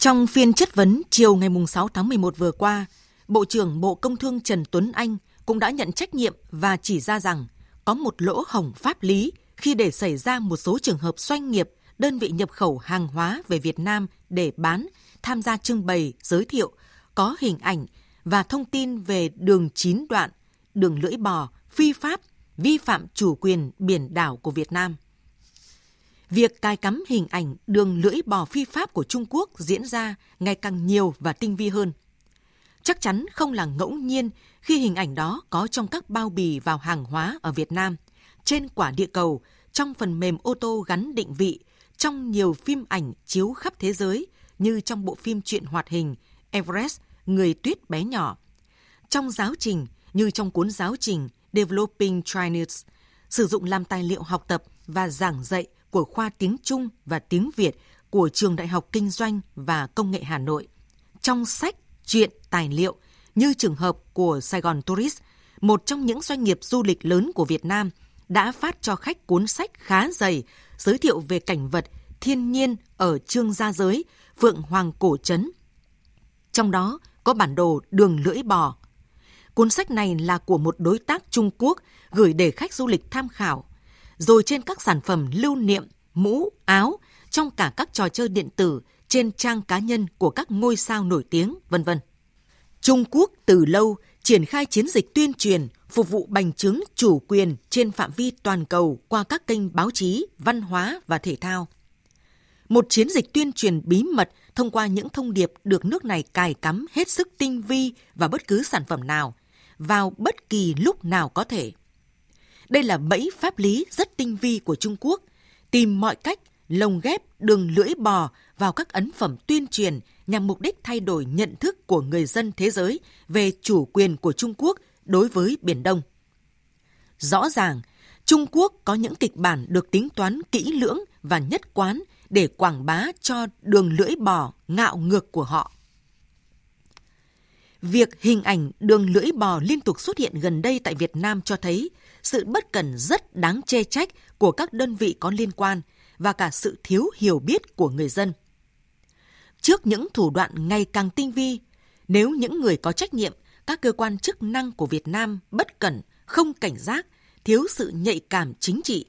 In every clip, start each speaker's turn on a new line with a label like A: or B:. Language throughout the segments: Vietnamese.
A: Trong phiên chất vấn chiều ngày 6 tháng 11 vừa qua, Bộ trưởng Bộ Công Thương Trần Tuấn Anh cũng đã nhận trách nhiệm và chỉ ra rằng có một lỗ hổng pháp lý khi để xảy ra một số trường hợp doanh nghiệp, đơn vị nhập khẩu hàng hóa về Việt Nam để bán, tham gia trưng bày, giới thiệu, có hình ảnh và thông tin về đường chín đoạn, đường lưỡi bò, phi pháp, vi phạm chủ quyền biển đảo của Việt Nam. Việc cài cắm hình ảnh đường lưỡi bò phi pháp của Trung Quốc diễn ra ngày càng nhiều và tinh vi hơn. Chắc chắn không là ngẫu nhiên khi hình ảnh đó có trong các bao bì vào hàng hóa ở Việt Nam, trên quả địa cầu, trong phần mềm ô tô gắn định vị, trong nhiều phim ảnh chiếu khắp thế giới như trong bộ phim truyện hoạt hình Everest, Người tuyết bé nhỏ. Trong giáo trình như trong cuốn giáo trình Developing Chinese, sử dụng làm tài liệu học tập và giảng dạy của khoa tiếng Trung và tiếng Việt của Trường Đại học Kinh doanh và Công nghệ Hà Nội. Trong sách, truyện, tài liệu như trường hợp của Sài Gòn Tourist, một trong những doanh nghiệp du lịch lớn của Việt Nam, đã phát cho khách cuốn sách khá dày giới thiệu về cảnh vật thiên nhiên ở Trương Gia Giới, Phượng Hoàng Cổ Trấn. Trong đó có bản đồ đường lưỡi bò. Cuốn sách này là của một đối tác Trung Quốc gửi để khách du lịch tham khảo rồi trên các sản phẩm lưu niệm, mũ, áo, trong cả các trò chơi điện tử, trên trang cá nhân của các ngôi sao nổi tiếng, vân vân. Trung Quốc từ lâu triển khai chiến dịch tuyên truyền phục vụ bành trướng chủ quyền trên phạm vi toàn cầu qua các kênh báo chí, văn hóa và thể thao. Một chiến dịch tuyên truyền bí mật thông qua những thông điệp được nước này cài cắm hết sức tinh vi vào bất cứ sản phẩm nào, vào bất kỳ lúc nào có thể. Đây là bẫy pháp lý rất tinh vi của Trung Quốc, tìm mọi cách lồng ghép đường lưỡi bò vào các ấn phẩm tuyên truyền nhằm mục đích thay đổi nhận thức của người dân thế giới về chủ quyền của Trung Quốc đối với Biển Đông. Rõ ràng, Trung Quốc có những kịch bản được tính toán kỹ lưỡng và nhất quán để quảng bá cho đường lưỡi bò ngạo ngược của họ. Việc hình ảnh đường lưỡi bò liên tục xuất hiện gần đây tại Việt Nam cho thấy sự bất cần rất đáng chê trách của các đơn vị có liên quan và cả sự thiếu hiểu biết của người dân. Trước những thủ đoạn ngày càng tinh vi, nếu những người có trách nhiệm, các cơ quan chức năng của Việt Nam bất cẩn, không cảnh giác, thiếu sự nhạy cảm chính trị,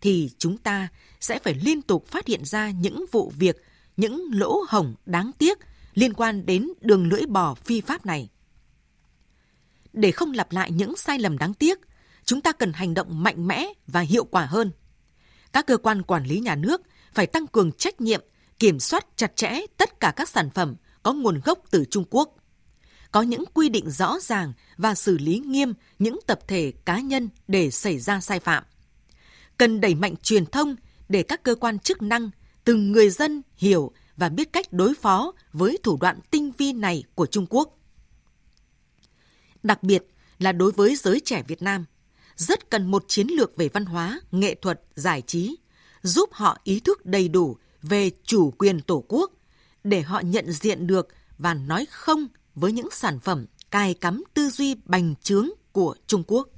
A: thì chúng ta sẽ phải liên tục phát hiện ra những vụ việc, những lỗ hổng đáng tiếc liên quan đến đường lưỡi bò phi pháp này. Để không lặp lại những sai lầm đáng tiếc, chúng ta cần hành động mạnh mẽ và hiệu quả hơn. Các cơ quan quản lý nhà nước phải tăng cường trách nhiệm, kiểm soát chặt chẽ tất cả các sản phẩm có nguồn gốc từ Trung Quốc. Có những quy định rõ ràng và xử lý nghiêm những tập thể cá nhân để xảy ra sai phạm. Cần đẩy mạnh truyền thông để các cơ quan chức năng, từng người dân hiểu và biết cách đối phó với thủ đoạn tinh vi này của Trung Quốc. Đặc biệt là đối với giới trẻ Việt Nam, rất cần một chiến lược về văn hóa, nghệ thuật, giải trí, giúp họ ý thức đầy đủ về chủ quyền Tổ quốc, để họ nhận diện được và nói không với những sản phẩm cài cắm tư duy bành trướng của Trung Quốc.